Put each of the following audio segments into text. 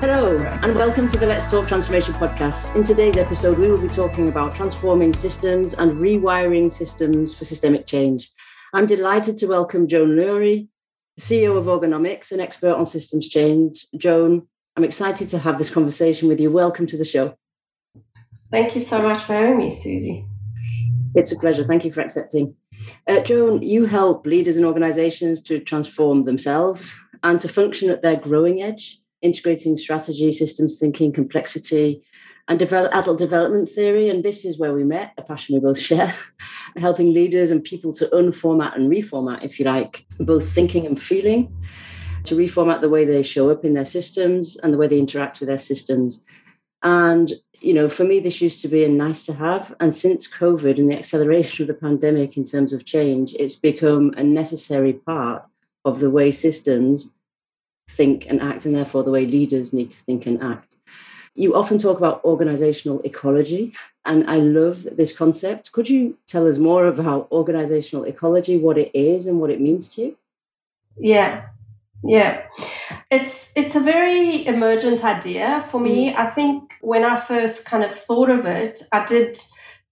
Hello, and welcome to the Let's Talk Transformation podcast. In today's episode, we will be talking about transforming systems and rewiring systems for systemic change. I'm delighted to welcome Joan Lurie, CEO of Orgonomics, an expert on systems change. Joan, I'm excited to have this conversation with you. Welcome to the show. Thank you so much for having me, Susie. It's a pleasure. Thank you for accepting. Uh, Joan, you help leaders and organizations to transform themselves and to function at their growing edge integrating strategy, systems thinking, complexity, and develop, adult development theory. And this is where we met, a passion we both share, helping leaders and people to unformat and reformat, if you like, both thinking and feeling, to reformat the way they show up in their systems and the way they interact with their systems. And, you know, for me, this used to be a nice to have. And since COVID and the acceleration of the pandemic in terms of change, it's become a necessary part of the way systems think and act, and therefore the way leaders need to think and act. You often talk about organizational ecology, and I love this concept. Could you tell us more about organizational ecology, what it is, and what it means to you? Yeah, yeah. It's it's a very emergent idea for me. Mm. I think when I first kind of thought of it, I did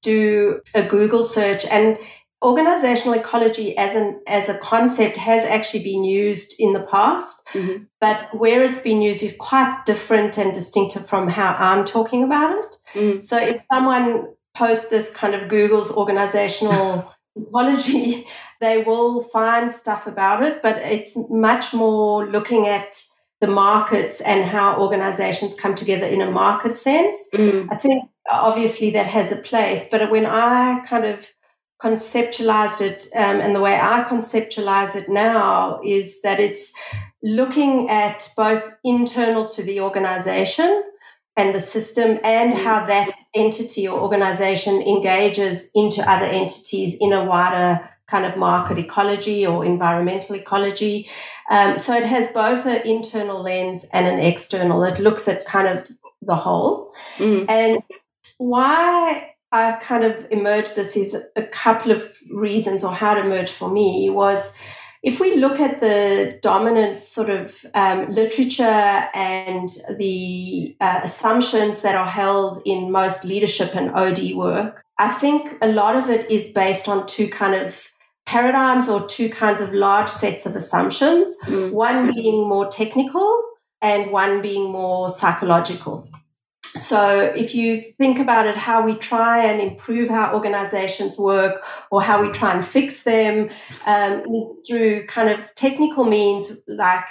do a Google search and organizational ecology as an as a concept has actually been used in the past mm-hmm. but where it's been used is quite different and distinctive from how i'm talking about it mm. so if someone posts this kind of google's organizational ecology they will find stuff about it but it's much more looking at the markets and how organizations come together in a market sense mm. i think obviously that has a place but when i kind of conceptualized it, um, and the way I conceptualize it now is that it's looking at both internal to the organization and the system and how that entity or organization engages into other entities in a wider kind of market ecology or environmental ecology. Um, so it has both an internal lens and an external. It looks at kind of the whole. Mm. And why I kind of emerged this is a couple of reasons or how it emerged for me was if we look at the dominant sort of um, literature and the uh, assumptions that are held in most leadership and OD work, I think a lot of it is based on two kind of paradigms or two kinds of large sets of assumptions, mm. one being more technical and one being more psychological. So if you think about it, how we try and improve how organizations work or how we try and fix them um, is through kind of technical means like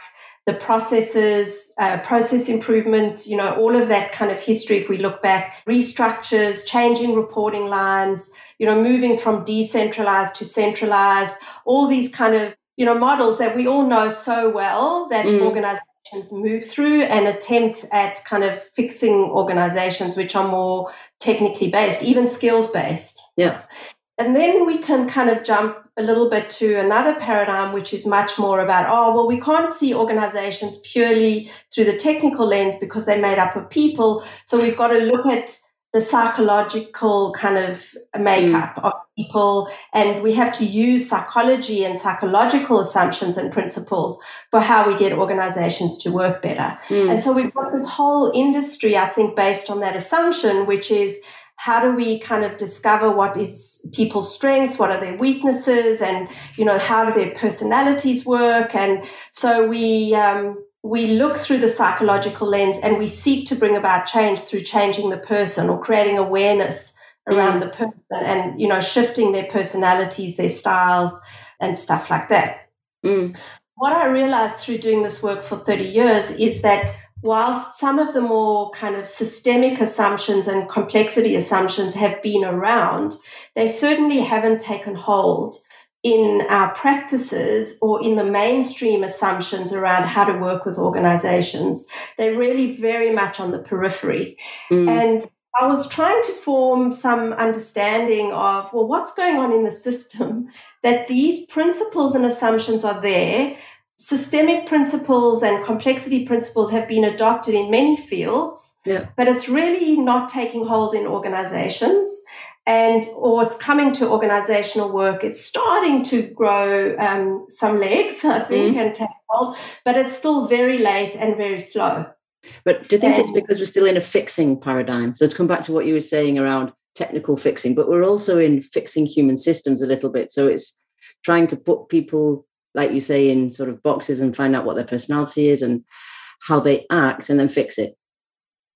the processes, uh, process improvement, you know, all of that kind of history. If we look back, restructures, changing reporting lines, you know, moving from decentralized to centralized, all these kind of, you know, models that we all know so well that mm. organizations move through and attempts at kind of fixing organizations which are more technically based, even skills based. Yeah. And then we can kind of jump a little bit to another paradigm, which is much more about, oh, well, we can't see organizations purely through the technical lens because they're made up of people. So we've got to look at the psychological kind of makeup mm. of people. And we have to use psychology and psychological assumptions and principles for how we get organizations to work better. Mm. And so we've got this whole industry, I think, based on that assumption, which is how do we kind of discover what is people's strengths what are their weaknesses and you know how do their personalities work and so we um, we look through the psychological lens and we seek to bring about change through changing the person or creating awareness around mm. the person and you know shifting their personalities their styles and stuff like that mm. what i realized through doing this work for 30 years is that whilst some of the more kind of systemic assumptions and complexity assumptions have been around they certainly haven't taken hold in our practices or in the mainstream assumptions around how to work with organizations. They're really very much on the periphery. Mm. And I was trying to form some understanding of, well, what's going on in the system that these principles and assumptions are there. Systemic principles and complexity principles have been adopted in many fields, yeah. but it's really not taking hold in organizations. And or it's coming to organizational work. It's starting to grow um, some legs, I think, mm. and take hold, but it's still very late and very slow. But do you think and, it's because we're still in a fixing paradigm? So to come back to what you were saying around technical fixing, but we're also in fixing human systems a little bit. So it's trying to put people, like you say, in sort of boxes and find out what their personality is and how they act and then fix it.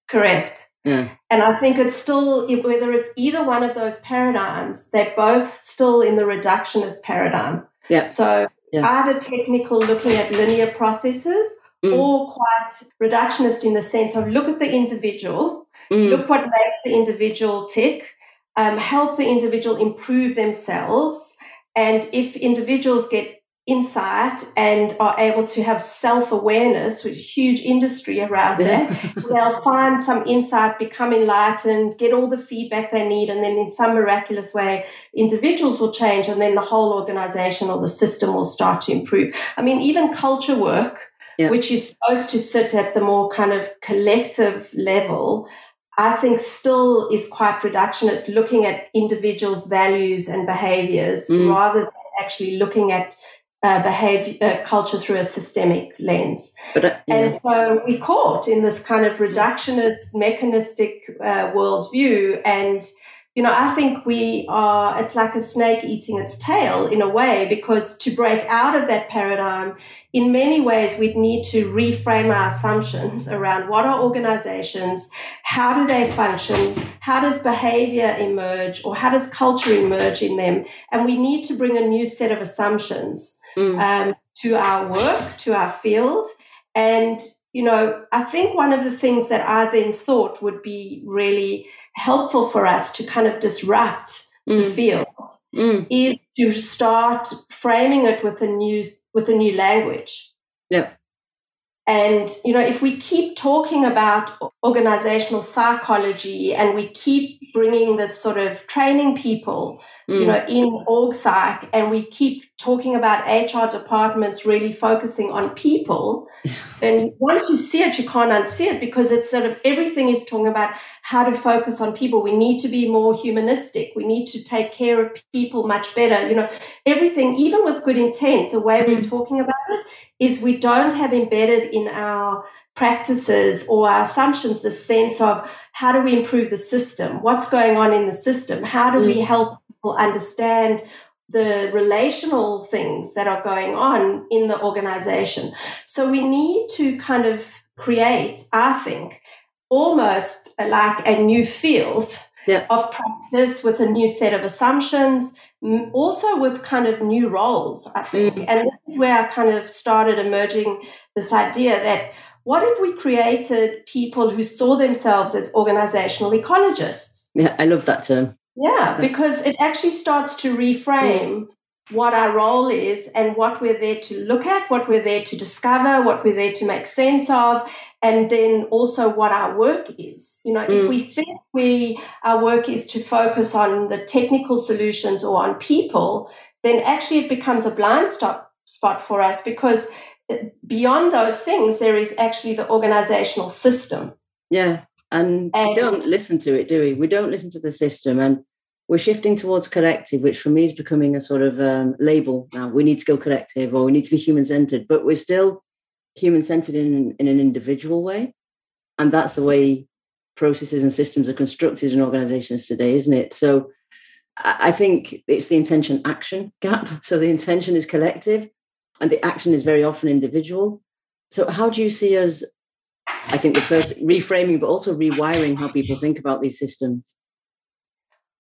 Correct. Yeah. And I think it's still, whether it's either one of those paradigms, they're both still in the reductionist paradigm. Yeah. So yeah. either technical, looking at linear processes, mm. or quite reductionist in the sense of look at the individual, mm. look what makes the individual tick, um, help the individual improve themselves. And if individuals get insight and are able to have self-awareness with huge industry around that they'll find some insight become enlightened get all the feedback they need and then in some miraculous way individuals will change and then the whole organization or the system will start to improve i mean even culture work yeah. which is supposed to sit at the more kind of collective level I think still is quite reductionist, looking at individuals' values and behaviors mm. rather than actually looking at uh, behavior uh, culture through a systemic lens. But, uh, yeah. And so we caught in this kind of reductionist, mechanistic uh, worldview. And, you know, I think we are, it's like a snake eating its tail in a way, because to break out of that paradigm, in many ways, we'd need to reframe our assumptions around what are organizations, how do they function, how does behavior emerge, or how does culture emerge in them. And we need to bring a new set of assumptions mm. um, to our work, to our field. And, you know, I think one of the things that I then thought would be really helpful for us to kind of disrupt mm. the field mm. is to start framing it with a new with a new language. Yeah. And, you know, if we keep talking about organizational psychology and we keep bringing this sort of training people, mm. you know, in org psych and we keep talking about HR departments really focusing on people, then once you see it, you can't unsee it because it's sort of everything is talking about how to focus on people. We need to be more humanistic. We need to take care of people much better. You know, everything, even with good intent, the way we're mm. talking about it is we don't have embedded in our practices or our assumptions the sense of how do we improve the system? What's going on in the system? How do mm. we help people understand the relational things that are going on in the organization? So we need to kind of create, I think, almost like a new field yeah. of practice with a new set of assumptions, also with kind of new roles, I think. Mm. And this is where I kind of started emerging this idea that what if we created people who saw themselves as organizational ecologists? Yeah, I love that term. Yeah, because it actually starts to reframe what our role is and what we're there to look at, what we're there to discover, what we're there to make sense of, and then also what our work is. You know, mm. if we think we our work is to focus on the technical solutions or on people, then actually it becomes a blind spot spot for us because beyond those things there is actually the organizational system. Yeah. And, and we don't listen to it, do we? We don't listen to the system and we're shifting towards collective, which for me is becoming a sort of um, label now. We need to go collective or we need to be human centered, but we're still human centered in, in an individual way. And that's the way processes and systems are constructed in organizations today, isn't it? So I think it's the intention action gap. So the intention is collective and the action is very often individual. So, how do you see us? I think the first reframing, but also rewiring how people think about these systems.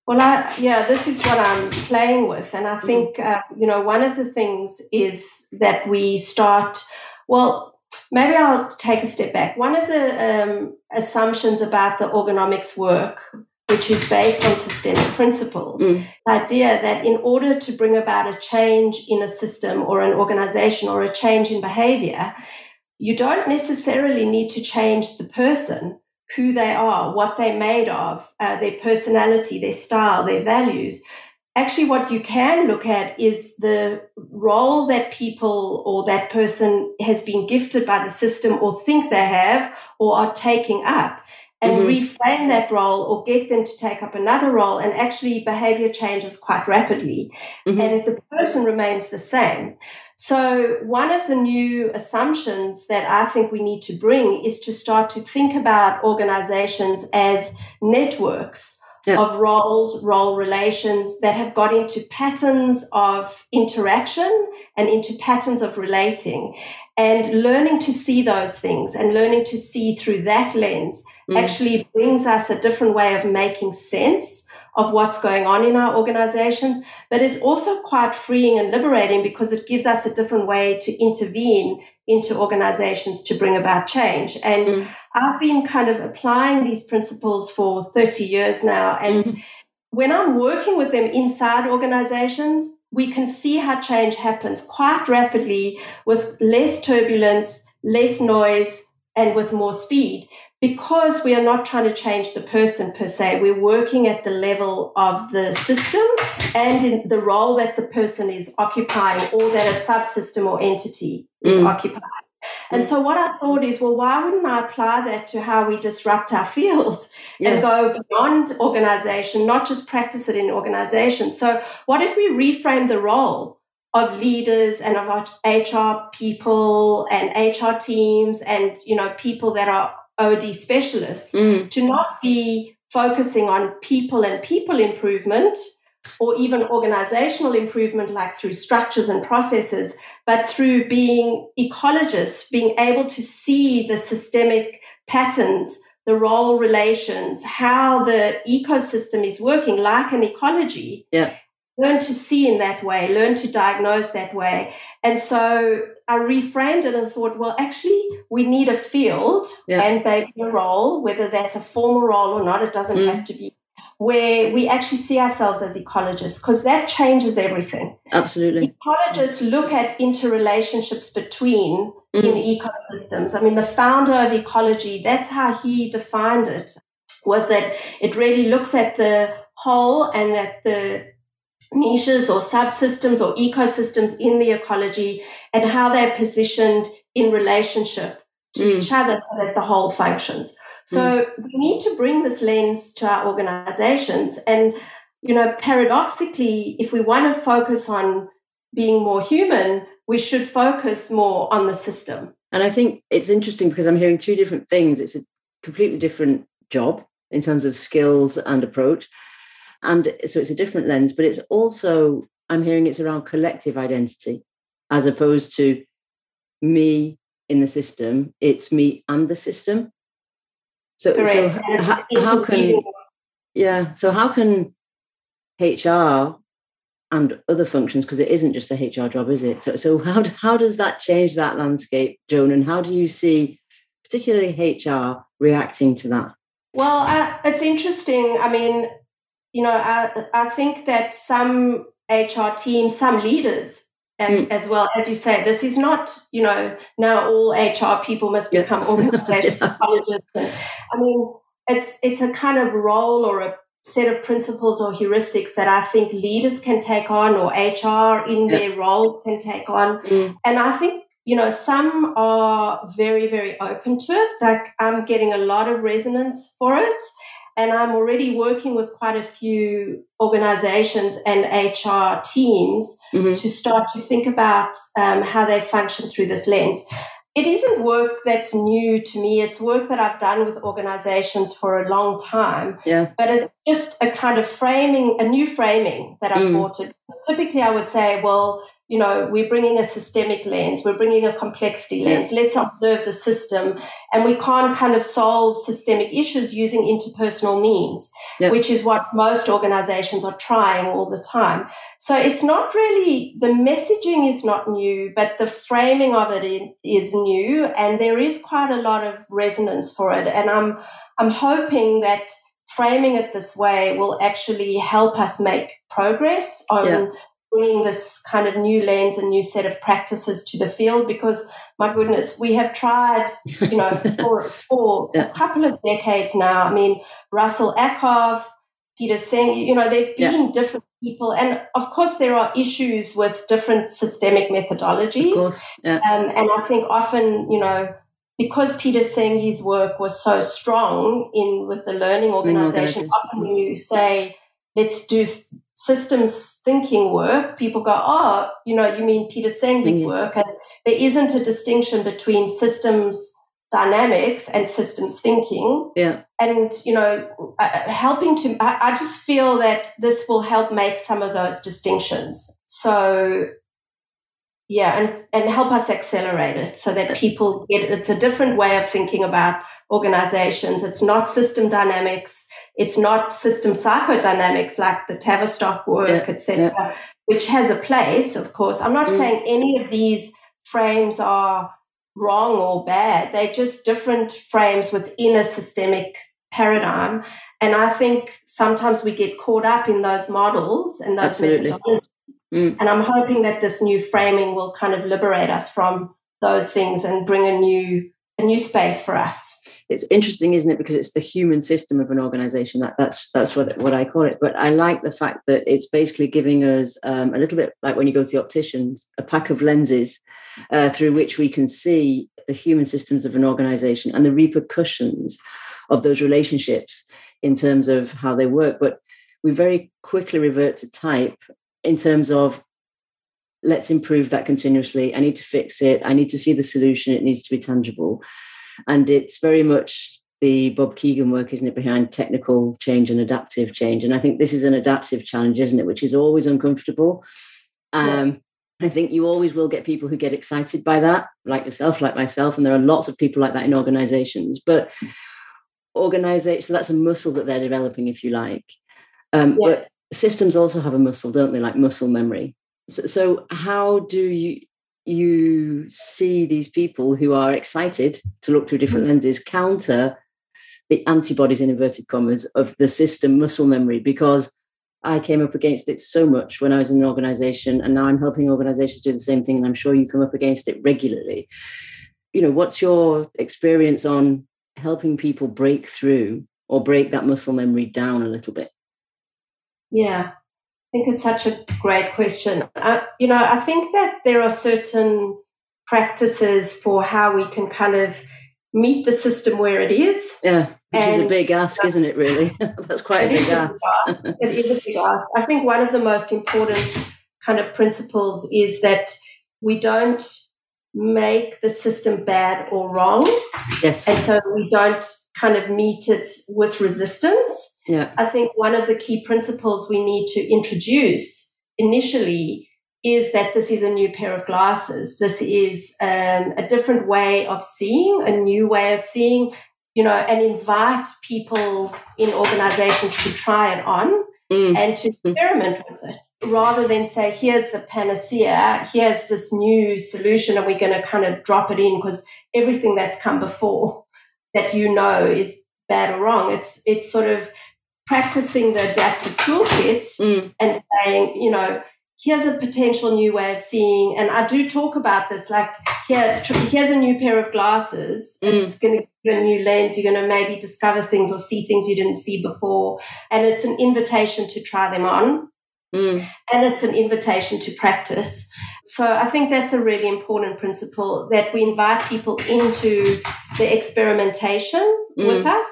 Well, I, yeah, this is what I'm playing with. And I mm-hmm. think, uh, you know, one of the things is that we start, well, maybe I'll take a step back. One of the um, assumptions about the Orgonomics work, which is based on systemic principles, mm. the idea that in order to bring about a change in a system or an organization or a change in behavior, you don't necessarily need to change the person who they are, what they're made of, uh, their personality, their style, their values. Actually, what you can look at is the role that people or that person has been gifted by the system or think they have or are taking up. and mm-hmm. reframe that role or get them to take up another role. And actually, behavior changes quite rapidly, mm-hmm. and the person remains the same. So, one of the new assumptions that I think we need to bring is to start to think about organizations as networks yeah. of roles, role relations that have got into patterns of interaction and into patterns of relating and learning to see those things and learning to see through that lens mm. actually brings us a different way of making sense of what's going on in our organizations. But it's also quite freeing and liberating because it gives us a different way to intervene into organizations to bring about change. And mm. I've been kind of applying these principles for 30 years now. And mm. when I'm working with them inside organizations, we can see how change happens quite rapidly with less turbulence, less noise, and with more speed because we are not trying to change the person per se. We're working at the level of the system and in the role that the person is occupying or that a subsystem or entity is mm. occupying. And so what I thought is, well, why wouldn't I apply that to how we disrupt our field yeah. and go beyond organization, not just practice it in organization? So what if we reframe the role of leaders and of HR people and HR teams and, you know, people that are OD specialists mm. to not be focusing on people and people improvement or even organizational improvement like through structures and processes, but through being ecologists, being able to see the systemic patterns, the role relations, how the ecosystem is working like an ecology. Yeah. Learn to see in that way, learn to diagnose that way. And so I reframed it and thought, well, actually, we need a field yeah. and maybe a role, whether that's a formal role or not, it doesn't mm. have to be where we actually see ourselves as ecologists because that changes everything. Absolutely. Ecologists look at interrelationships between mm. in ecosystems. I mean, the founder of ecology, that's how he defined it, was that it really looks at the whole and at the niches or subsystems or ecosystems in the ecology and how they're positioned in relationship to mm. each other so that the whole functions. So mm. we need to bring this lens to our organizations. And, you know, paradoxically, if we want to focus on being more human, we should focus more on the system. And I think it's interesting because I'm hearing two different things. It's a completely different job in terms of skills and approach. And so it's a different lens, but it's also, I'm hearing it's around collective identity as opposed to me in the system. It's me and the system. So, so how, how can yeah? So how can HR and other functions because it isn't just a HR job, is it? So, so how how does that change that landscape, Joan? And how do you see, particularly HR, reacting to that? Well, uh, it's interesting. I mean, you know, I I think that some HR teams, some leaders and mm. as well as you say, this is not, you know, now all HR people must become yeah. organization yeah. I mean, it's it's a kind of role or a set of principles or heuristics that I think leaders can take on or HR in yeah. their roles can take on. Mm. And I think, you know, some are very, very open to it. Like I'm getting a lot of resonance for it. And I'm already working with quite a few organizations and HR teams mm-hmm. to start to think about um, how they function through this lens. It isn't work that's new to me. It's work that I've done with organizations for a long time. Yeah. But it's just a kind of framing, a new framing that I've mm. brought it. Typically, I would say, well, you know, we're bringing a systemic lens, we're bringing a complexity lens. Let's observe the system. And we can't kind of solve systemic issues using interpersonal means, which is what most organizations are trying all the time. So it's not really, the messaging is not new, but the framing of it is new. And there is quite a lot of resonance for it. And I'm, I'm hoping that framing it this way will actually help us make progress on yeah bringing this kind of new lens and new set of practices to the field because my goodness we have tried you know for, for yeah. a couple of decades now i mean russell ackoff peter senge you know they've been yeah. different people and of course there are issues with different systemic methodologies yeah. um, and i think often you know because Peter Senge's work was so strong in with the learning organization, often you say, let's do systems thinking work, people go, oh, you know, you mean Peter Senge's mm-hmm. work. And there isn't a distinction between systems dynamics and systems thinking. Yeah. And, you know, uh, helping to, I, I just feel that this will help make some of those distinctions. So yeah and and help us accelerate it so that people get it's a different way of thinking about organizations it's not system dynamics it's not system psychodynamics like the tavistock work yeah, etc yeah. which has a place of course i'm not mm. saying any of these frames are wrong or bad they're just different frames within a systemic paradigm and i think sometimes we get caught up in those models and those Absolutely. methodologies Mm. And I'm hoping that this new framing will kind of liberate us from those things and bring a new a new space for us. It's interesting, isn't it? Because it's the human system of an organization. That that's that's what what I call it. But I like the fact that it's basically giving us um, a little bit like when you go to the opticians, a pack of lenses uh, through which we can see the human systems of an organization and the repercussions of those relationships in terms of how they work. But we very quickly revert to type in terms of let's improve that continuously. I need to fix it. I need to see the solution. It needs to be tangible. And it's very much the Bob Kegan work, isn't it, behind technical change and adaptive change. And I think this is an adaptive challenge, isn't it, which is always uncomfortable. Um, yeah. I think you always will get people who get excited by that, like yourself, like myself. And there are lots of people like that in organizations. But organization, so that's a muscle that they're developing, if you like. Um, yeah. But systems also have a muscle, don't they? Like muscle memory. So, so how do you you see these people who are excited to look through different mm. lenses counter the antibodies in inverted commas of the system muscle memory because I came up against it so much when I was in an organization, and now I'm helping organizations do the same thing, and I'm sure you come up against it regularly. You know, what's your experience on helping people break through or break that muscle memory down a little bit? Yeah, I think it's such a great question. Uh, you know, I think that there are certain practices for how we can kind of meet the system where it is. Yeah, which and is a big ask, isn't it, really? That's quite a big ask. it is a big ask. I think one of the most important kind of principles is that we don't make the system bad or wrong. Yes. And so we don't kind of meet it with resistance. Yeah. I think one of the key principles we need to introduce initially is that this is a new pair of glasses. This is um, a different way of seeing, a new way of seeing, you know, and invite people in organizations to try it on mm. and to experiment with it rather than say, here's the panacea, here's this new solution, and we're going to kind of drop it in because everything that's come before that you know is bad or wrong. It's it's sort of practicing the adaptive toolkit mm. and saying, you know, here's a potential new way of seeing. And I do talk about this, like here, here's a new pair of glasses. Mm. It's going to give you a new lens. You're going to maybe discover things or see things you didn't see before. And it's an invitation to try them on. Mm. And it's an invitation to practice. So I think that's a really important principle that we invite people into the experimentation mm. with us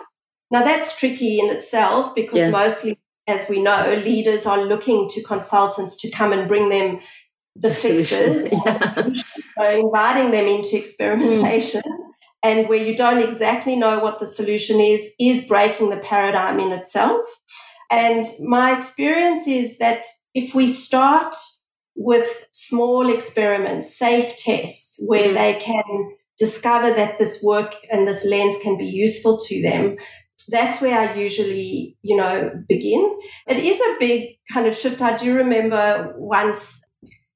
now, that's tricky in itself because yeah. mostly, as we know, leaders are looking to consultants to come and bring them the, fixes. Yeah. so, inviting them into experimentation. Mm. And where you don't exactly know what the solution is, is breaking the paradigm in itself. And my experience is that if we start with small experiments, safe tests, where mm. they can discover that this work and this lens can be useful to them, that's where I usually, you know, begin. It is a big kind of shift. I do remember once,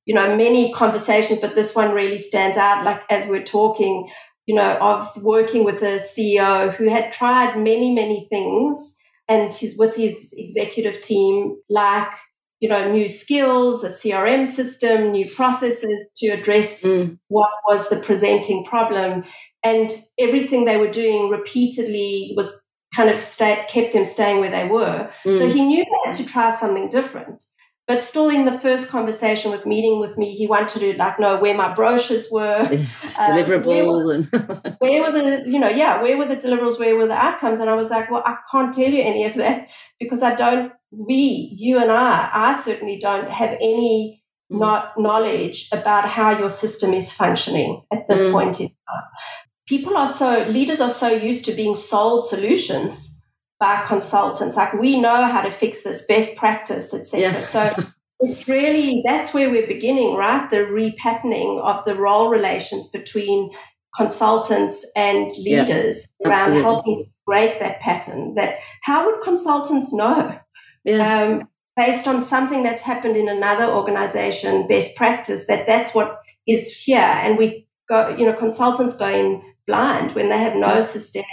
you know, many conversations, but this one really stands out. Like as we're talking, you know, of working with a CEO who had tried many, many things and he's with his executive team, like, you know, new skills, a CRM system, new processes to address mm. what was the presenting problem. And everything they were doing repeatedly was kind of stay, kept them staying where they were. Mm. So he knew they had to try something different. but still in the first conversation with meeting with me he wanted to like know where my brochures were deliverables um, where, were, where were the you know yeah where were the deliverables where were the outcomes and i was like well i can't tell you any of that because i don't we you and i i certainly don't have any mm. not knowledge about how your system is functioning at this mm. point in time people are so leaders are so used to being sold solutions by consultants. Like we know how to fix this, best practice, etc. Yeah. So it's really that's where we're beginning, right? The repatterning of the role relations between consultants and leaders yeah, around absolutely. helping break that pattern. That how would consultants know? Yeah. Um, based on something that's happened in another organization, best practice, that that's what is here. And we go, you know, consultants go in blind when they have no systemic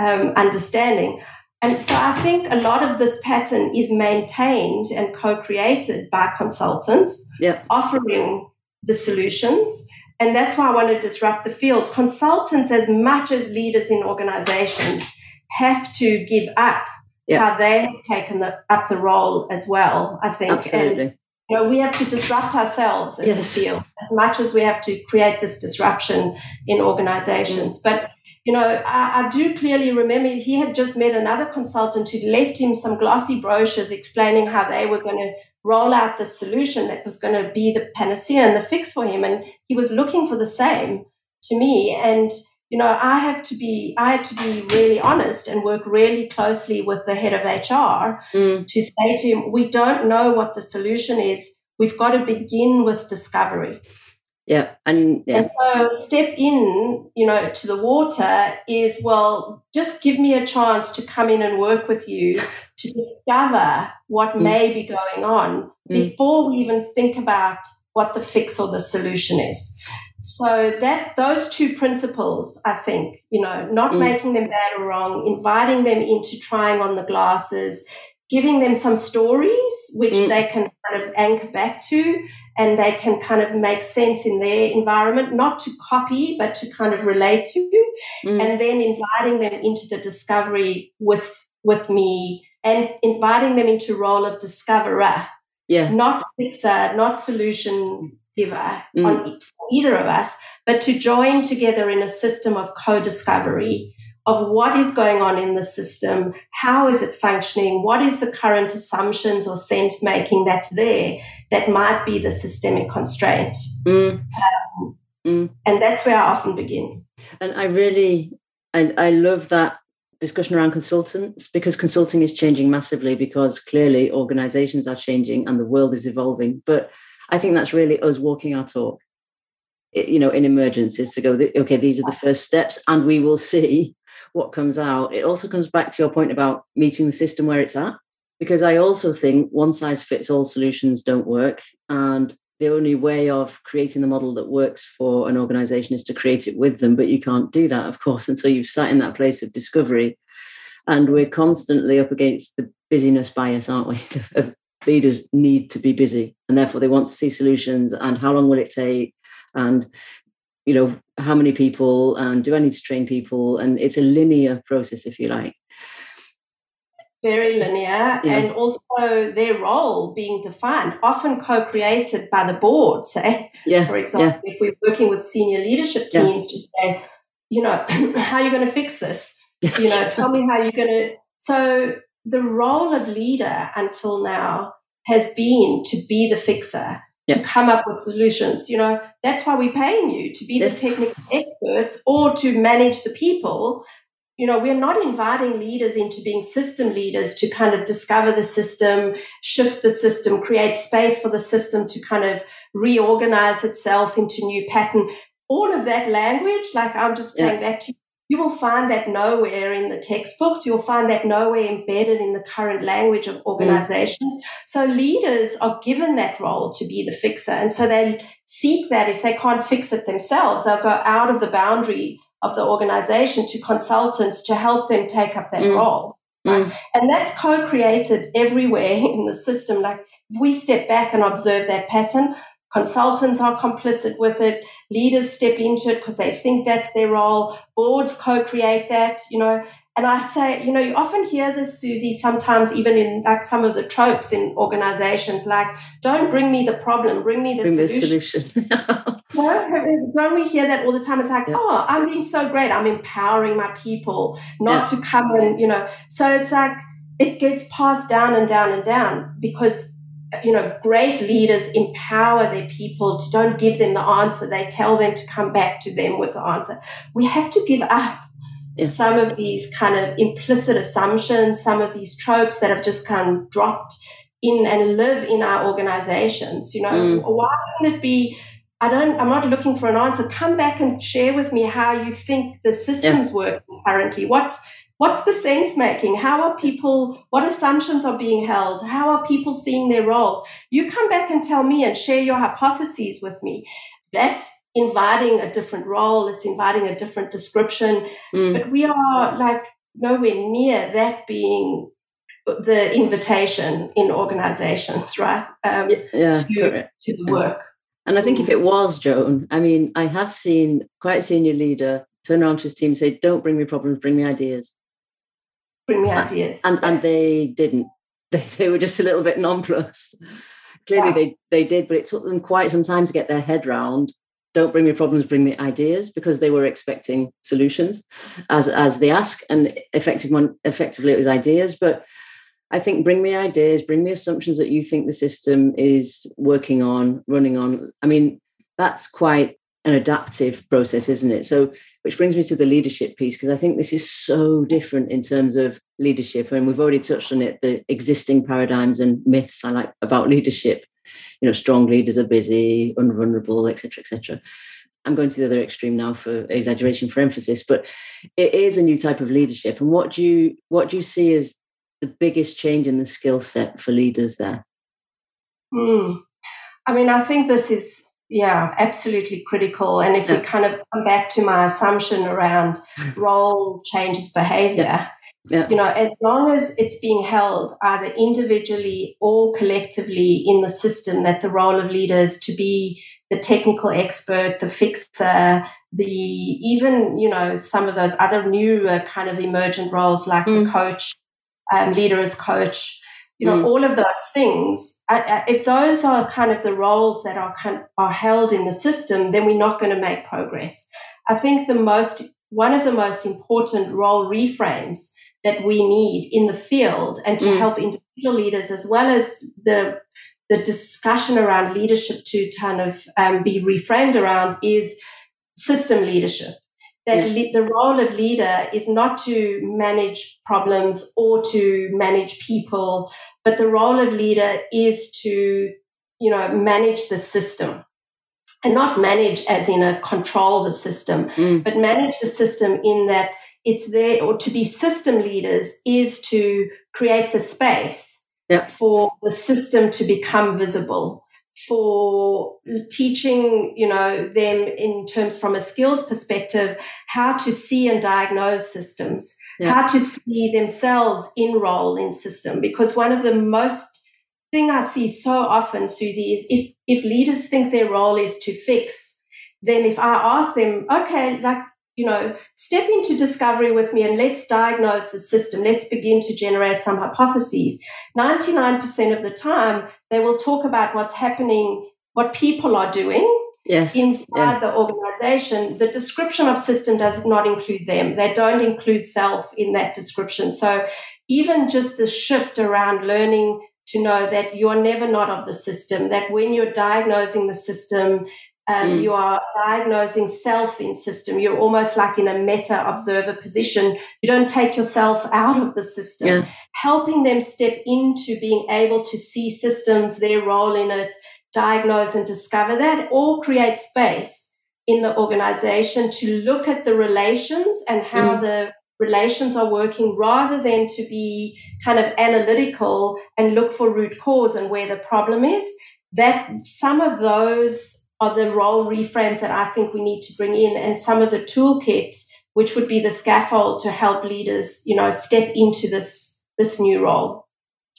um, understanding. And so I think a lot of this pattern is maintained and co created by consultants yep. offering the solutions. And that's why I want to disrupt the field. Consultants, as much as leaders in organizations, have to give up yep. how they have taken the, up the role as well, I think. Absolutely. And, you know, we have to disrupt ourselves as yes. a field as much as we have to create this disruption in organizations. Mm. But you know, I, I, do clearly remember he had just met another consultant who left him some glossy brochures explaining how they were going to roll out the solution that was going to be the panacea and the fix for him. And he was looking for the same to me. And, you know, I have to be, I had to be really honest and work really closely with the head of HR mm. to say to him, we don't know what the solution is. We've got to begin with discovery. Yeah. And, yeah. and so step in, you know, to the water is, well, just give me a chance to come in and work with you to discover what mm. may be going on mm. before we even think about what the fix or the solution is. So that those two principles, I think, you know, not mm. making them bad or wrong, inviting them into trying on the glasses, giving them some stories which mm. they can kind of anchor back to and they can kind of make sense in their environment, not to copy, but to kind of relate to, mm. and then inviting them into the discovery with with me and inviting them into role of discoverer. Yeah. Not fixer, not solution giver mm. on either of us, but to join together in a system of co-discovery of what is going on in the system, how is it functioning, what is the current assumptions or sense making that's there that might be the systemic constraint. Mm. Um, mm. And that's where I often begin. And I really, I, I love that discussion around consultants because consulting is changing massively because clearly organizations are changing and the world is evolving. But I think that's really us walking our talk. you know, in emergencies to go, okay, these are the first steps, and we will see what comes out. It also comes back to your point about meeting the system where it's at because I also think one size fits all solutions don't work. And the only way of creating the model that works for an organization is to create it with them. But you can't do that, of course, until you've sat in that place of discovery. And we're constantly up against the busyness bias, aren't we? Leaders need to be busy and therefore they want to see solutions and how long will it take? And you know, how many people and do I need to train people? And it's a linear process, if you like very linear yeah. and also their role being defined, often co-created by the board, say, eh? yeah. for example, yeah. if we're working with senior leadership teams to say, you know, how are you going to fix this? You know, tell me how you're going to. So the role of leader until now has been to be the fixer, to come up with solutions. You know, that's why we're paying you to be yes. the technical experts or to manage the people you know, we're not inviting leaders into being system leaders to kind of discover the system, shift the system, create space for the system to kind of reorganize itself into new pattern. All of that language, like I'm just playing yeah. back to you, you will find that nowhere in the textbooks. You'll find that nowhere embedded in the current language of organizations. Mm. So leaders are given that role to be the fixer. And so they seek that if they can't fix it themselves, they'll go out of the boundary of the organization to consultants to help them take up that mm. role. Mm. And that's co created everywhere in the system. Like if we step back and observe that pattern, consultants are complicit with it, leaders step into it because they think that's their role, boards co create that, you know. and I say, you know, you often hear this, Susie, sometimes even in like some of the tropes in organizations, like, don't bring me the problem, bring me the bring solution. The solution. no, don't we hear that all the time? It's like, yeah. oh, I'm being so great. I'm empowering my people not yeah. to come and, you know, so it's like it gets passed down and down and down because you know, great leaders empower their people to don't give them the answer. They tell them to come back to them with the answer. We have to give up yeah. some of these kind of implicit assumptions, some of these tropes that have just kind of dropped in and live in our organizations. You know, mm. why wouldn't it be? I don't, I'm not looking for an answer. Come back and share with me how you think the systems yeah. work currently. What's, what's the sense making? How are people, what assumptions are being held? How are people seeing their roles? You come back and tell me and share your hypotheses with me. That's inviting a different role, it's inviting a different description. Mm. But we are like nowhere near that being the invitation in organizations, right? Um, yeah, to, to, the work. And I think if it was Joan, I mean, I have seen quite a senior leader turn around to his team and say, Don't bring me problems, bring me ideas. Bring me ideas. And, and they didn't. They, they were just a little bit nonplussed. Clearly, yeah. they, they did, but it took them quite some time to get their head round don't bring me problems bring me ideas because they were expecting solutions as as they ask and effective one effectively it was ideas but i think bring me ideas bring me assumptions that you think the system is working on running on i mean that's quite an adaptive process isn't it so which brings me to the leadership piece because i think this is so different in terms of leadership and we've already touched on it the existing paradigms and myths i like about leadership you know, strong leaders are busy, unvulnerable, etc., etc. I'm going to the other extreme now for exaggeration for emphasis, but it is a new type of leadership. And what do you what do you see as the biggest change in the skill set for leaders there? Mm. I mean, I think this is yeah, absolutely critical. And if yeah. we kind of come back to my assumption around role changes behavior, yeah. Yeah. You know, as long as it's being held either individually or collectively in the system, that the role of leaders to be the technical expert, the fixer, the even you know some of those other new uh, kind of emergent roles like mm. the coach, um, leader as coach, you know, mm. all of those things. if those are kind of the roles that are kind of, are held in the system, then we're not going to make progress. I think the most one of the most important role reframes that we need in the field and to mm. help individual leaders as well as the the discussion around leadership to kind of um, be reframed around is system leadership. That le- the role of leader is not to manage problems or to manage people, but the role of leader is to, you know, manage the system. And not manage as in a control the system, mm. but manage the system in that it's there or to be system leaders is to create the space for the system to become visible for teaching you know them in terms from a skills perspective how to see and diagnose systems how to see themselves in role in system. Because one of the most thing i see so often susie is if if leaders think their role is to fix then if i ask them okay like you know, step into discovery with me and let's diagnose the system. Let's begin to generate some hypotheses. 99% of the time, they will talk about what's happening, what people are doing yes. inside yeah. the organization. The description of system does not include them. They don't include self in that description. So even just the shift around learning to know that you're never not of the system, that when you're diagnosing the system, um, mm. You are diagnosing self in system. You're almost like in a meta observer position. You don't take yourself out of the system. Yeah. Helping them step into being able to see systems, their role in it, diagnose and discover that, or create space in the organization to look at the relations and how mm. the relations are working rather than to be kind of analytical and look for root cause and where the problem is. That some of those are the role reframes that I think we need to bring in and some of the toolkit, which would be the scaffold to help leaders, you know, step into this this new role.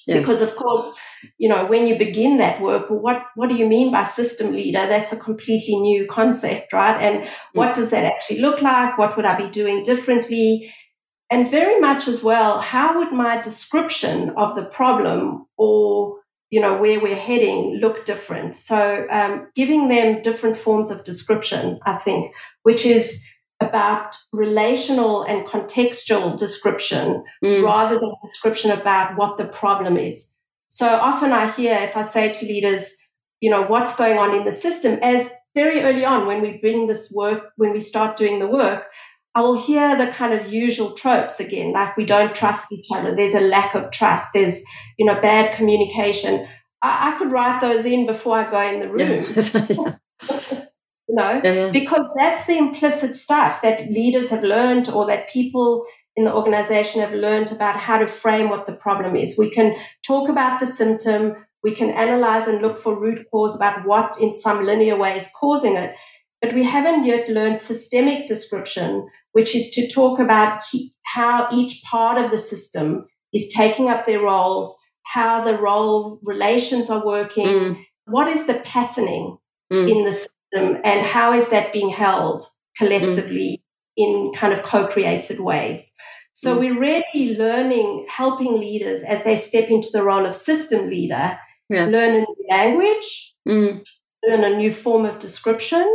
Yeah. Because of course, you know, when you begin that work, well, what what do you mean by system leader? That's a completely new concept, right? And what does that actually look like? What would I be doing differently? and very much as well, how would my description of the problem or you know where we're heading look different? So um, giving them different forms of description, I think, which is about relational and contextual description mm. rather than description about what the problem is. So often I hear if I say to leaders, you know, what's going on in the system, as very early on when we bring this work, when we start doing the work, I will hear the kind of usual tropes again, like we don't trust each other. There's a lack of trust. There's, you know, bad communication. I, I could write those in before I go in the room. you know, yeah. because that's the implicit stuff that leaders have learned or that people in the organization have learned about how to frame what the problem is. We can talk about the symptom, we can analyze and look for root cause about what in some linear way is causing it. But we haven't yet learned systemic description, which is to talk about how each part of the system is taking up their roles, how the role relations are working, mm. what is the patterning mm. in the system, and how is that being held collectively mm. in kind of co created ways. So mm. we're really learning, helping leaders as they step into the role of system leader, yeah. learn a new language, mm. learn a new form of description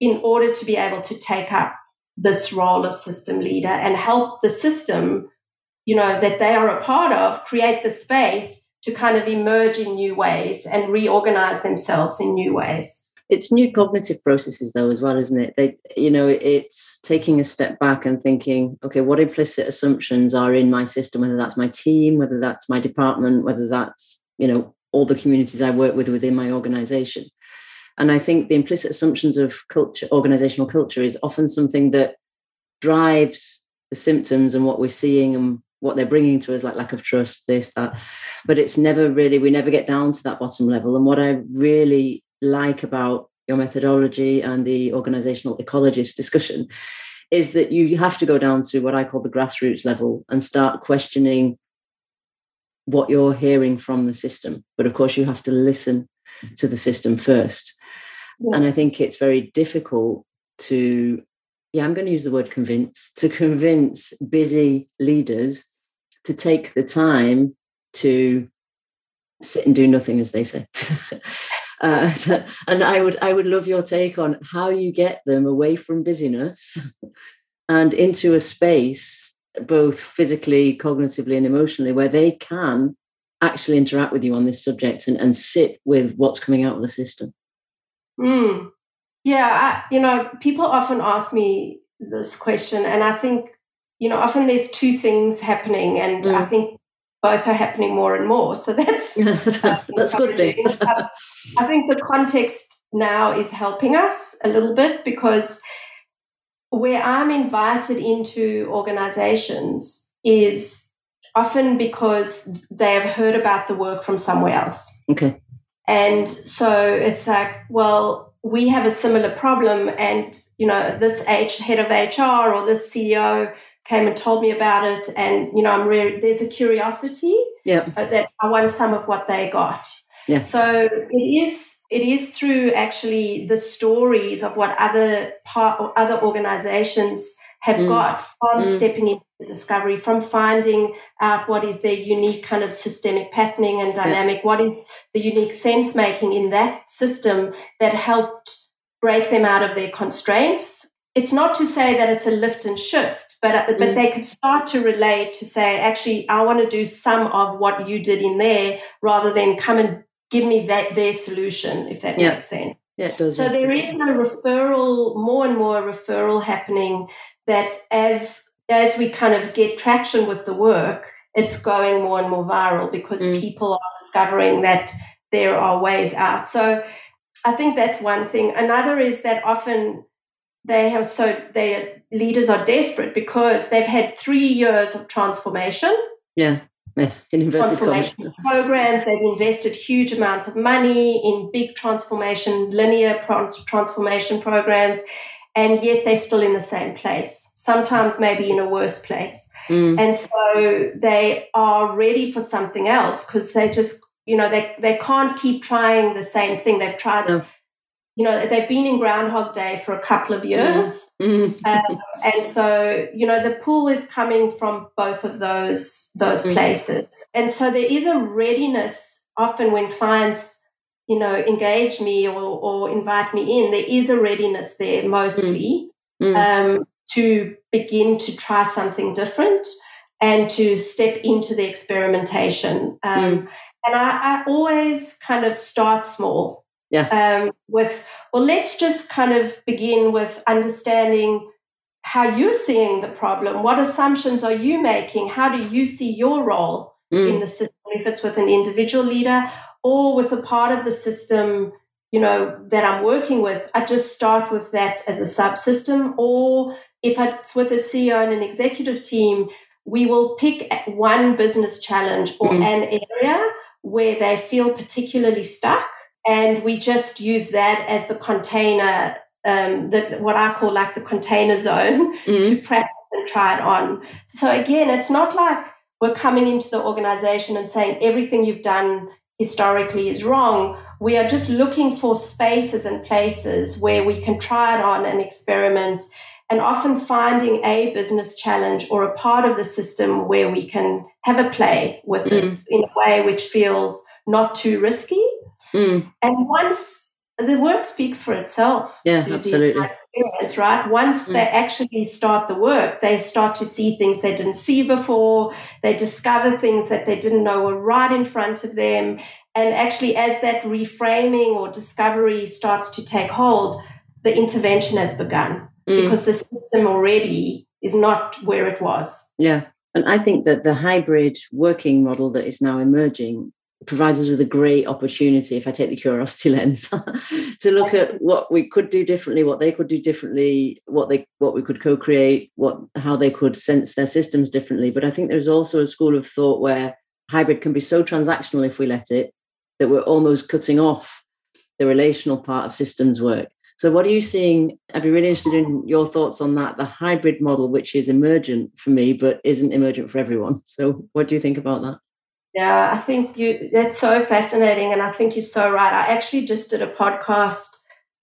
in order to be able to take up this role of system leader and help the system, you know, that they are a part of create the space to kind of emerge in new ways and reorganize themselves in new ways. It's new cognitive processes though as well, isn't it? They you know, it's taking a step back and thinking, okay, what implicit assumptions are in my system, whether that's my team, whether that's my department, whether that's, you know, all the communities I work with within my organization. And I think the implicit assumptions of culture, organizational culture, is often something that drives the symptoms and what we're seeing and what they're bringing to us, like lack of trust, this, that. But it's never really, we never get down to that bottom level. And what I really like about your methodology and the organizational ecologist discussion is that you have to go down to what I call the grassroots level and start questioning what you're hearing from the system. But of course, you have to listen to the system first. Yeah. And I think it's very difficult to, yeah, I'm going to use the word convince, to convince busy leaders to take the time to sit and do nothing, as they say. uh, so, and I would, I would love your take on how you get them away from busyness and into a space, both physically, cognitively, and emotionally, where they can actually interact with you on this subject and, and sit with what's coming out of the system? Mm. Yeah, I, you know, people often ask me this question, and I think, you know, often there's two things happening, and mm. I think both are happening more and more. So that's that's good thing. I think the context now is helping us a little bit because where I'm invited into organizations is often because they have heard about the work from somewhere else. Okay. And so it's like, well, we have a similar problem, and you know, this H head of HR or this CEO came and told me about it, and you know, I'm really there's a curiosity yeah. Uh, that I want some of what they got. Yeah. So it is it is through actually the stories of what other part or other organizations have mm. got from mm. stepping into the discovery, from finding out what is their unique kind of systemic patterning and dynamic, yeah. what is the unique sense making in that system that helped break them out of their constraints. It's not to say that it's a lift and shift, but uh, but mm. they could start to relate to say, actually, I want to do some of what you did in there, rather than come and give me that their solution, if that yeah. makes sense. Yeah, it does. So there is a referral, more and more referral happening that as as we kind of get traction with the work, it's going more and more viral because mm. people are discovering that there are ways out. So I think that's one thing. Another is that often they have so their leaders are desperate because they've had three years of transformation. Yeah. In transformation programs. They've invested huge amounts of money in big transformation, linear transformation programs and yet they're still in the same place, sometimes maybe in a worse place. Mm. And so they are ready for something else because they just, you know, they, they can't keep trying the same thing. They've tried no. you know, they've been in Groundhog Day for a couple of years. Mm. Um, and so, you know, the pull is coming from both of those, those mm. places. And so there is a readiness often when clients, you know, engage me or, or invite me in, there is a readiness there mostly mm. um, to begin to try something different and to step into the experimentation. Um, mm. And I, I always kind of start small yeah. Um, with, well, let's just kind of begin with understanding how you're seeing the problem. What assumptions are you making? How do you see your role mm. in the system? If it's with an individual leader or with a part of the system, you know, that I'm working with, I just start with that as a subsystem. Or if it's with a CEO and an executive team, we will pick one business challenge or mm. an area where they feel particularly stuck and we just use that as the container um, that what I call like the container zone mm-hmm. to practice and try it on. So again, it's not like we're coming into the organization and saying everything you've done historically is wrong. We are just looking for spaces and places where we can try it on and experiment and often finding a business challenge or a part of the system where we can have a play with mm. this in a way which feels not too risky Mm. And once the work speaks for itself, yeah, Susie, absolutely. Experience, right? Once mm. they actually start the work, they start to see things they didn't see before. They discover things that they didn't know were right in front of them. And actually, as that reframing or discovery starts to take hold, the intervention has begun mm. because the system already is not where it was. Yeah. And I think that the hybrid working model that is now emerging provides us with a great opportunity if i take the curiosity lens to look at what we could do differently what they could do differently what they what we could co-create what how they could sense their systems differently. But i think there's also a school of thought where hybrid can be so transactional if we let it that we're almost cutting off the relational part of systems work. So what are you seeing? I'd be really interested in your thoughts on that the hybrid model which is emergent for me but isn't emergent for everyone. So what do you think about that yeah, I think you that's so fascinating, and I think you're so right. I actually just did a podcast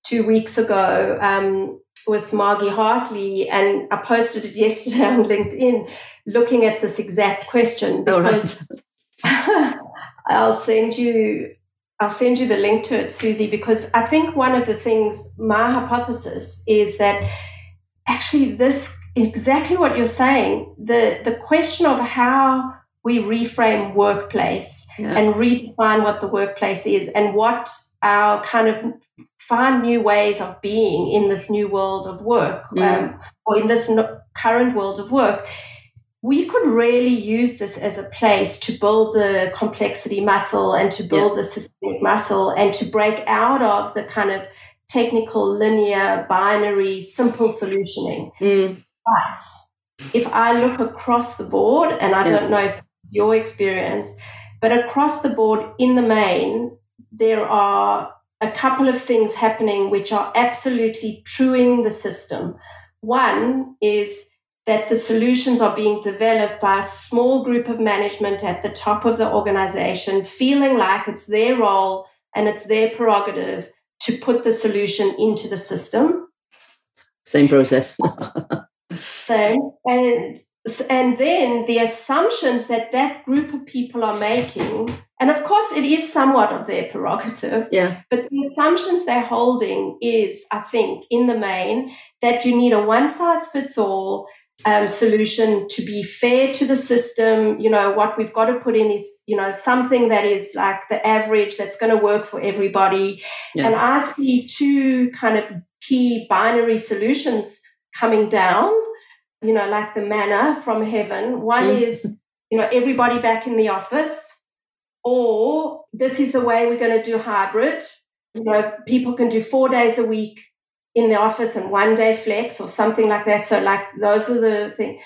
two weeks ago um, with Margie Hartley, and I posted it yesterday on LinkedIn, looking at this exact question because oh, right. I'll send you I'll send you the link to it, Susie, because I think one of the things my hypothesis is that actually this exactly what you're saying the the question of how we reframe workplace yeah. and redefine what the workplace is and what our kind of find new ways of being in this new world of work mm. um, or in this no- current world of work we could really use this as a place to build the complexity muscle and to build yeah. the systemic muscle and to break out of the kind of technical linear binary simple solutioning mm. but if I look across the board, and I yeah. don't know if your experience. But across the board, in the main, there are a couple of things happening which are absolutely truing the system. One is that the solutions are being developed by a small group of management at the top of the organization, feeling like it's their role and it's their prerogative to put the solution into the system. Same process. Same. And and then the assumptions that that group of people are making and of course it is somewhat of their prerogative yeah. but the assumptions they're holding is i think in the main that you need a one size fits all um, solution to be fair to the system. You know what we've got to put in is you know something that is like the average that's going to work for everybody. Yeah. and i see two kind of key binary solutions coming down you know, like the manna from heaven. One mm. is, you know, everybody back in the office, or this is the way we're going to do hybrid. You know, people can do four days a week in the office and one day flex or something like that. So, like, those are the things.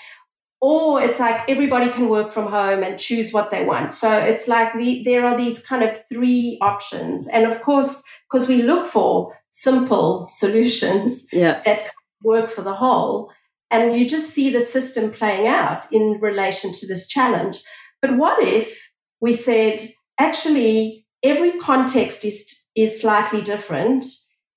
Or it's like everybody can work from home and choose what they want. So it's like the, there are these kind of three options. And of course, because we look for simple solutions yeah. that work for the whole, and you just see the system playing out in relation to this challenge. But what if we said, actually, every context is, is slightly different.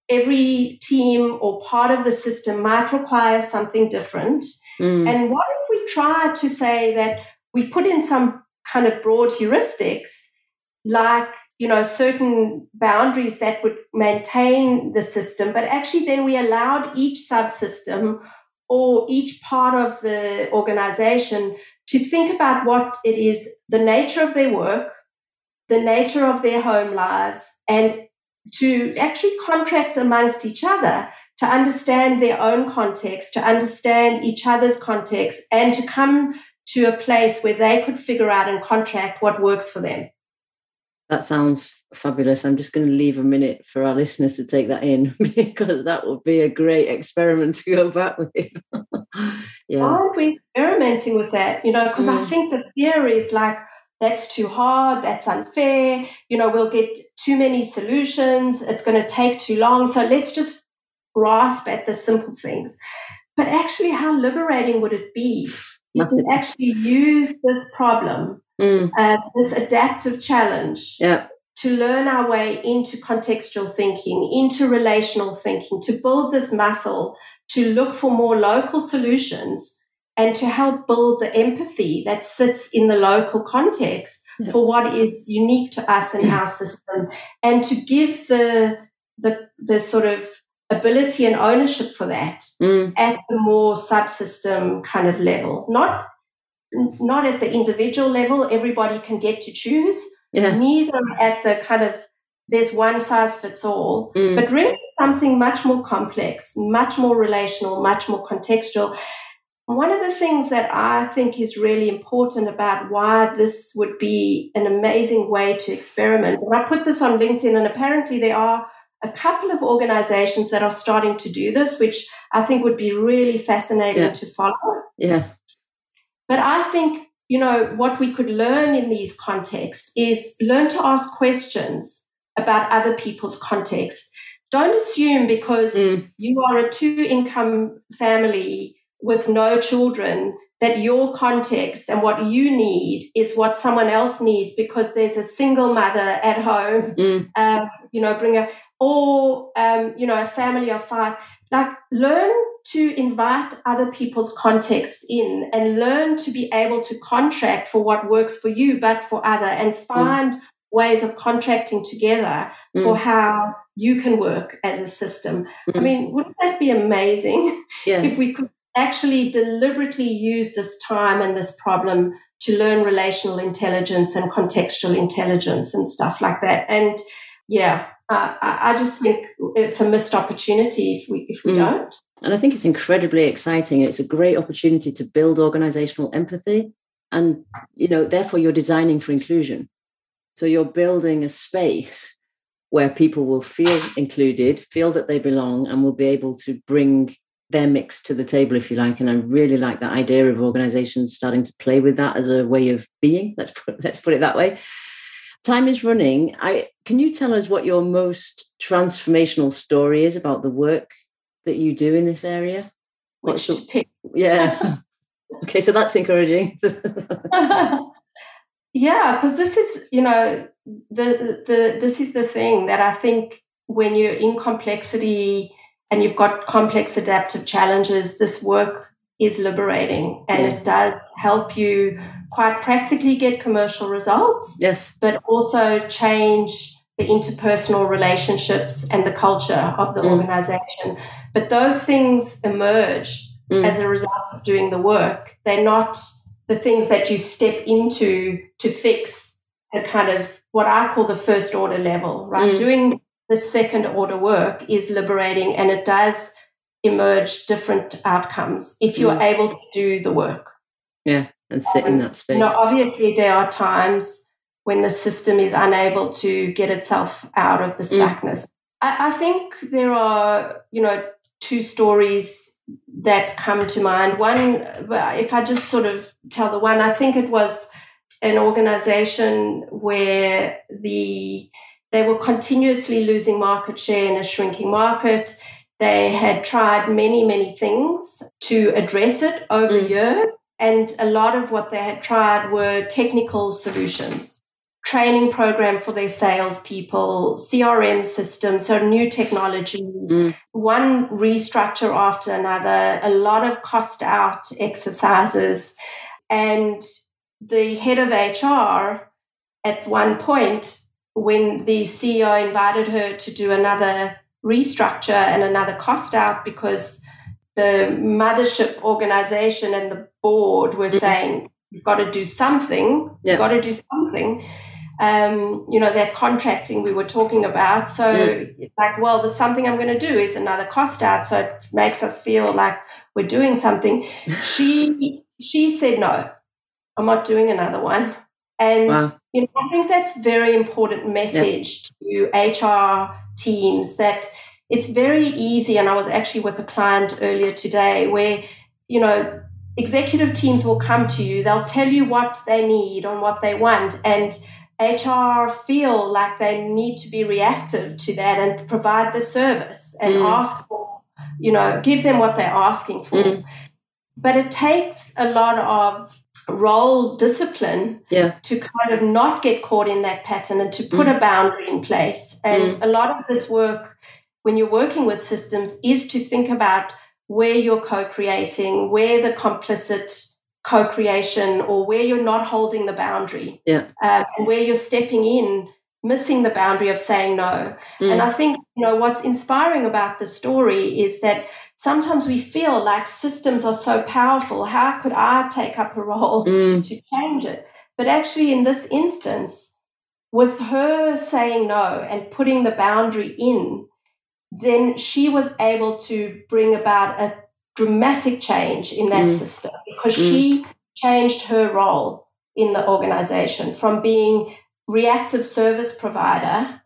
every team or part of the system might require something different. Mm. And what if we try to say that we put in some kind of broad heuristics, like you know certain boundaries that would maintain the system, but actually then we allowed each subsystem or each part of the organization to think about what it is, the nature of their work, the nature of their home lives, and to actually contract amongst each other to understand their own context, to understand each other's context, and to come to a place where they could figure out and contract what works for them. That sounds fabulous. I'm just going to leave a minute for our listeners to take that in because that would be a great experiment to go back with. yeah. Why are we experimenting with that? You know, because mm. I think the fear is like, that's too hard, that's unfair, you know, we'll get too many solutions, it's going to take too long. So let's just grasp at the simple things. But actually, how liberating would it be? You can actually use this problem, mm. uh, this adaptive challenge, yeah. To learn our way into contextual thinking, into relational thinking, to build this muscle, to look for more local solutions and to help build the empathy that sits in the local context yeah. for what is unique to us and our system and to give the the the sort of ability and ownership for that mm. at the more subsystem kind of level not not at the individual level everybody can get to choose yeah. neither at the kind of there's one size fits all mm. but really something much more complex much more relational much more contextual one of the things that I think is really important about why this would be an amazing way to experiment, and I put this on LinkedIn, and apparently there are a couple of organizations that are starting to do this, which I think would be really fascinating yeah. to follow. Yeah. But I think, you know, what we could learn in these contexts is learn to ask questions about other people's context. Don't assume because mm. you are a two income family with no children that your context and what you need is what someone else needs because there's a single mother at home, mm. um, you know, bring a, or, um, you know, a family of five. Like, learn to invite other people's contexts in and learn to be able to contract for what works for you, but for other, and mm. find mm. ways of contracting together mm. for how you can work as a system. I mm. mean, wouldn't that be amazing yeah. if we could actually deliberately use this time and this problem to learn relational intelligence and contextual intelligence and stuff like that. And yeah, uh, I just think it's a missed opportunity if we if we mm. don't. And I think it's incredibly exciting. It's a great opportunity to build organizational empathy, and you know, therefore, you're designing for inclusion. So you're building a space where people will feel included, feel that they belong, and will be able to bring their mix to the table, if you like. And I really like that idea of organizations starting to play with that as a way of being. Let's put let's put it that way. Time is running. I can you tell us what your most transformational story is about the work that you do in this area? Which to pick? Yeah. okay, so that's encouraging. yeah, because this is, you know, the the this is the thing that I think when you're in complexity and you've got complex adaptive challenges, this work is liberating and yeah. it does help you quite practically get commercial results. Yes. But also change the interpersonal relationships and the culture of the mm. organization. But those things emerge mm. as a result of doing the work. They're not the things that you step into to fix the kind of what I call the first order level, right? Mm. Doing the second order work is liberating and it does emerge different outcomes if you're mm. able to do the work. Yeah, and sit in that space. You know, obviously, there are times when the system is unable to get itself out of the stuckness. Mm. I, I think there are, you know, two stories that come to mind. One, if I just sort of tell the one, I think it was an organization where the they were continuously losing market share in a shrinking market. They had tried many, many things to address it over mm. years. And a lot of what they had tried were technical solutions. training program for their salespeople, CRM systems, so new technology, mm. one restructure after another, a lot of cost out exercises. And the head of HR at one point, when the CEO invited her to do another restructure and another cost out because the mothership organization and the board were mm. saying, you've got to do something, yeah. you've got to do something um, you know, that contracting we were talking about. So, mm. like, well, there's something I'm going to do is another cost out. So it makes us feel like we're doing something. she she said no, I'm not doing another one. And wow. you know, I think that's very important message to HR teams that it's very easy. And I was actually with a client earlier today where you know executive teams will come to you, they'll tell you what they need and what they want, and HR feel like they need to be reactive to that and provide the service and mm. ask for, you know, give them what they're asking for. Mm. But it takes a lot of role discipline yeah. to kind of not get caught in that pattern and to put mm. a boundary in place. And mm. a lot of this work, when you're working with systems, is to think about where you're co creating, where the complicit co-creation or where you're not holding the boundary yeah um, and where you're stepping in missing the boundary of saying no mm. and i think you know what's inspiring about the story is that sometimes we feel like systems are so powerful how could i take up a role mm. to change it but actually in this instance with her saying no and putting the boundary in then she was able to bring about a dramatic change in that mm. system because mm. she changed her role in the organization from being reactive service provider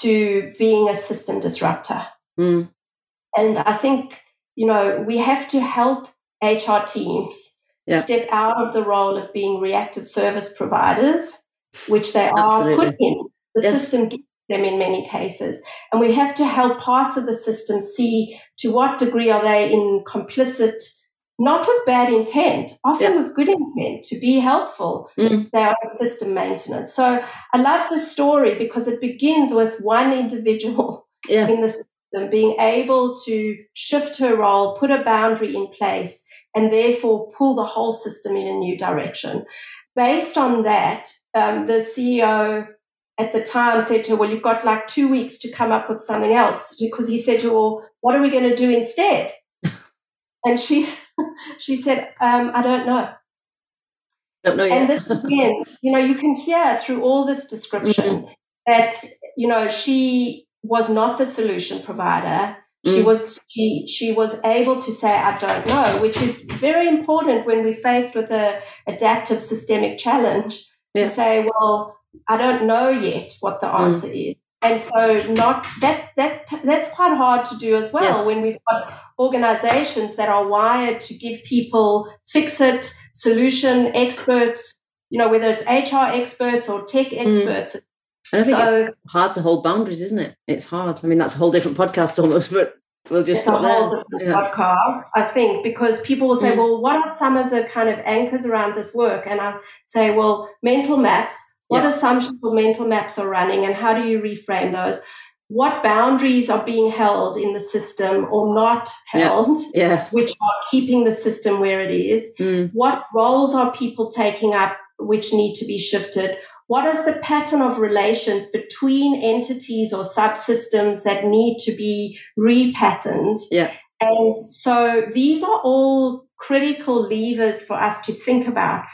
to being a system disruptor. Mm. And I think, you know, we have to help HR teams yeah. step out of the role of being reactive service providers, which they Absolutely. are put in. The yes. system gives them in many cases. And we have to help parts of the system see to what degree are they in complicit, not with bad intent, often yeah. with good intent to be helpful. Mm. They are in system maintenance. So I love the story because it begins with one individual yeah. in the system being able to shift her role, put a boundary in place, and therefore pull the whole system in a new direction. Based on that, um, the CEO at the time said to her, Well, you've got like two weeks to come up with something else. Because he said to her, Well, what are we going to do instead? and she she said, um, I don't know. Don't know yet. And this again, you know, you can hear through all this description mm-hmm. that, you know, she was not the solution provider. She mm. was she she was able to say I don't know, which is very important when we're faced with a adaptive systemic challenge to yeah. say, well, I don't know yet what the mm. answer mm. is. And so not that that that's quite hard to do as well yes. when we've got organizations that are wired to give people fix it solution experts, you know, whether it's HR experts or tech mm. experts. Mm. I think so, it's hard to hold boundaries, isn't it? It's hard. I mean, that's a whole different podcast almost, but we'll just whole different yeah. podcast, I think, because people will say, mm. well, what are some of the kind of anchors around this work? And I say, well, mental maps what yeah. assumptions or mental maps are running, and how do you reframe those? What boundaries are being held in the system or not held, yeah. Yeah. which are keeping the system where it is? Mm. What roles are people taking up which need to be shifted? What is the pattern of relations between entities or subsystems that need to be repatterned? Yeah. And so these are all critical levers for us to think about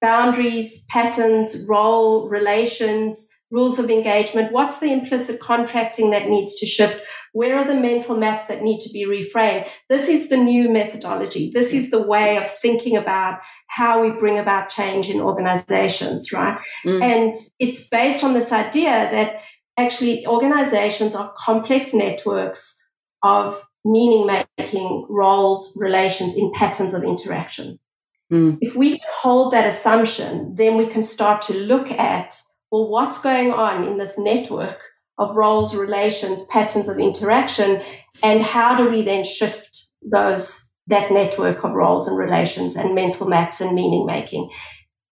boundaries, patterns, role, relations, rules of engagement. What's the implicit contracting that needs to shift? Where are the mental maps that need to be reframed? This is the new methodology. This is the way of thinking about how we bring about change in organizations, right? Mm. And it's based on this idea that actually organizations are complex networks of meaning making roles, relations in patterns of interaction. Mm. If we hold that assumption, then we can start to look at, well, what's going on in this network of roles, relations, patterns of interaction, and how do we then shift those that network of roles and relations and mental maps and meaning making?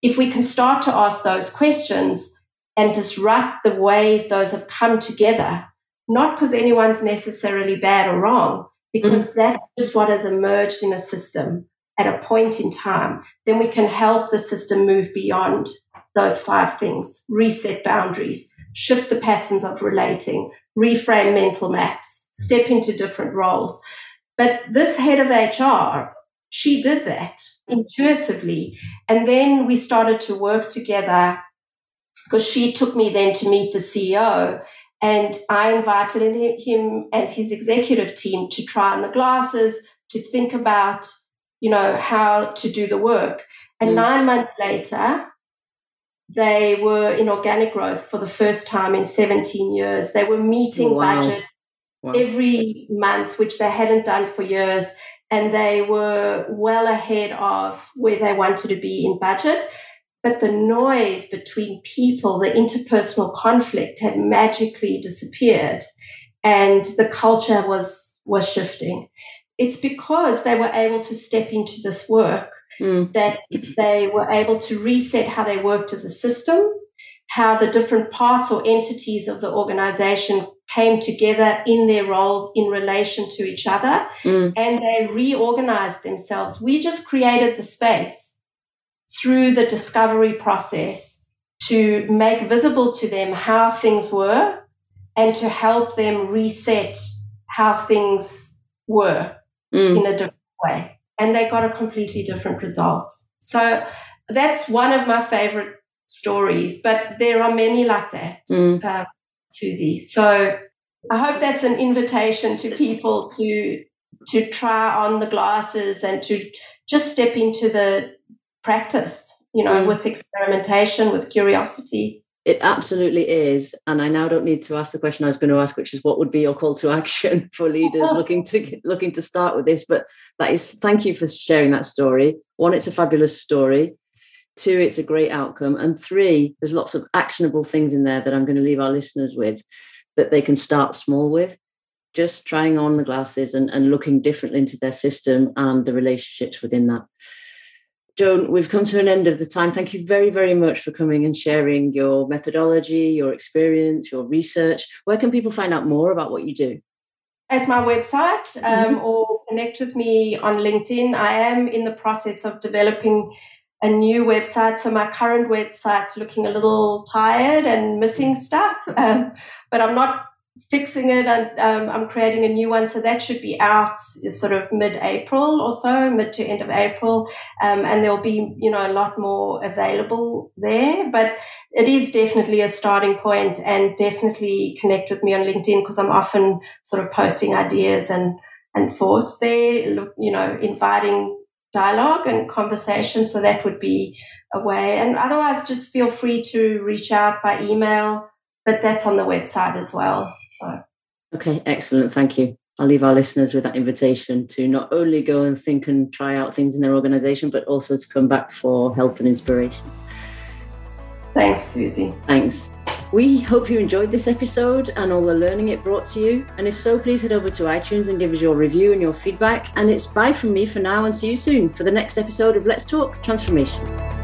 If we can start to ask those questions, and disrupt the ways those have come together, not because anyone's necessarily bad or wrong, because mm-hmm. that's just what has emerged in a system at a point in time, then we can help the system move beyond those five things reset boundaries, shift the patterns of relating, reframe mental maps, step into different roles. But this head of HR, she did that intuitively. And then we started to work together because she took me then to meet the CEO. And I invited him and his executive team to try on the glasses, to think about, you know, how to do the work. And mm. nine months later, they were in organic growth for the first time in 17 years. They were meeting wow. budget wow. every month, which they hadn't done for years. And they were well ahead of where they wanted to be in budget. But the noise between people, the interpersonal conflict had magically disappeared and the culture was, was shifting. It's because they were able to step into this work mm. that they were able to reset how they worked as a system, how the different parts or entities of the organization came together in their roles in relation to each other, mm. and they reorganized themselves. We just created the space through the discovery process to make visible to them how things were and to help them reset how things were mm. in a different way and they got a completely different result. So that's one of my favorite stories, but there are many like that, mm. uh, Susie. So I hope that's an invitation to people to to try on the glasses and to just step into the practice, you know, mm. with experimentation, with curiosity. It absolutely is. And I now don't need to ask the question I was going to ask, which is what would be your call to action for leaders looking to looking to start with this? But that is thank you for sharing that story. One, it's a fabulous story. Two, it's a great outcome. And three, there's lots of actionable things in there that I'm going to leave our listeners with that they can start small with. Just trying on the glasses and, and looking differently into their system and the relationships within that. Joan, we've come to an end of the time. Thank you very, very much for coming and sharing your methodology, your experience, your research. Where can people find out more about what you do? At my website um, mm-hmm. or connect with me on LinkedIn. I am in the process of developing a new website. So my current website's looking a little tired and missing stuff, um, but I'm not fixing it and um, I'm creating a new one. So that should be out sort of mid-April or so, mid to end of April. Um, and there'll be, you know, a lot more available there, but it is definitely a starting point and definitely connect with me on LinkedIn because I'm often sort of posting ideas and, and thoughts there, you know, inviting dialogue and conversation. So that would be a way. And otherwise, just feel free to reach out by email, but that's on the website as well. So, okay, excellent. Thank you. I'll leave our listeners with that invitation to not only go and think and try out things in their organization, but also to come back for help and inspiration. Thanks, Susie. Thanks. We hope you enjoyed this episode and all the learning it brought to you. And if so, please head over to iTunes and give us your review and your feedback. And it's bye from me for now and see you soon for the next episode of Let's Talk Transformation.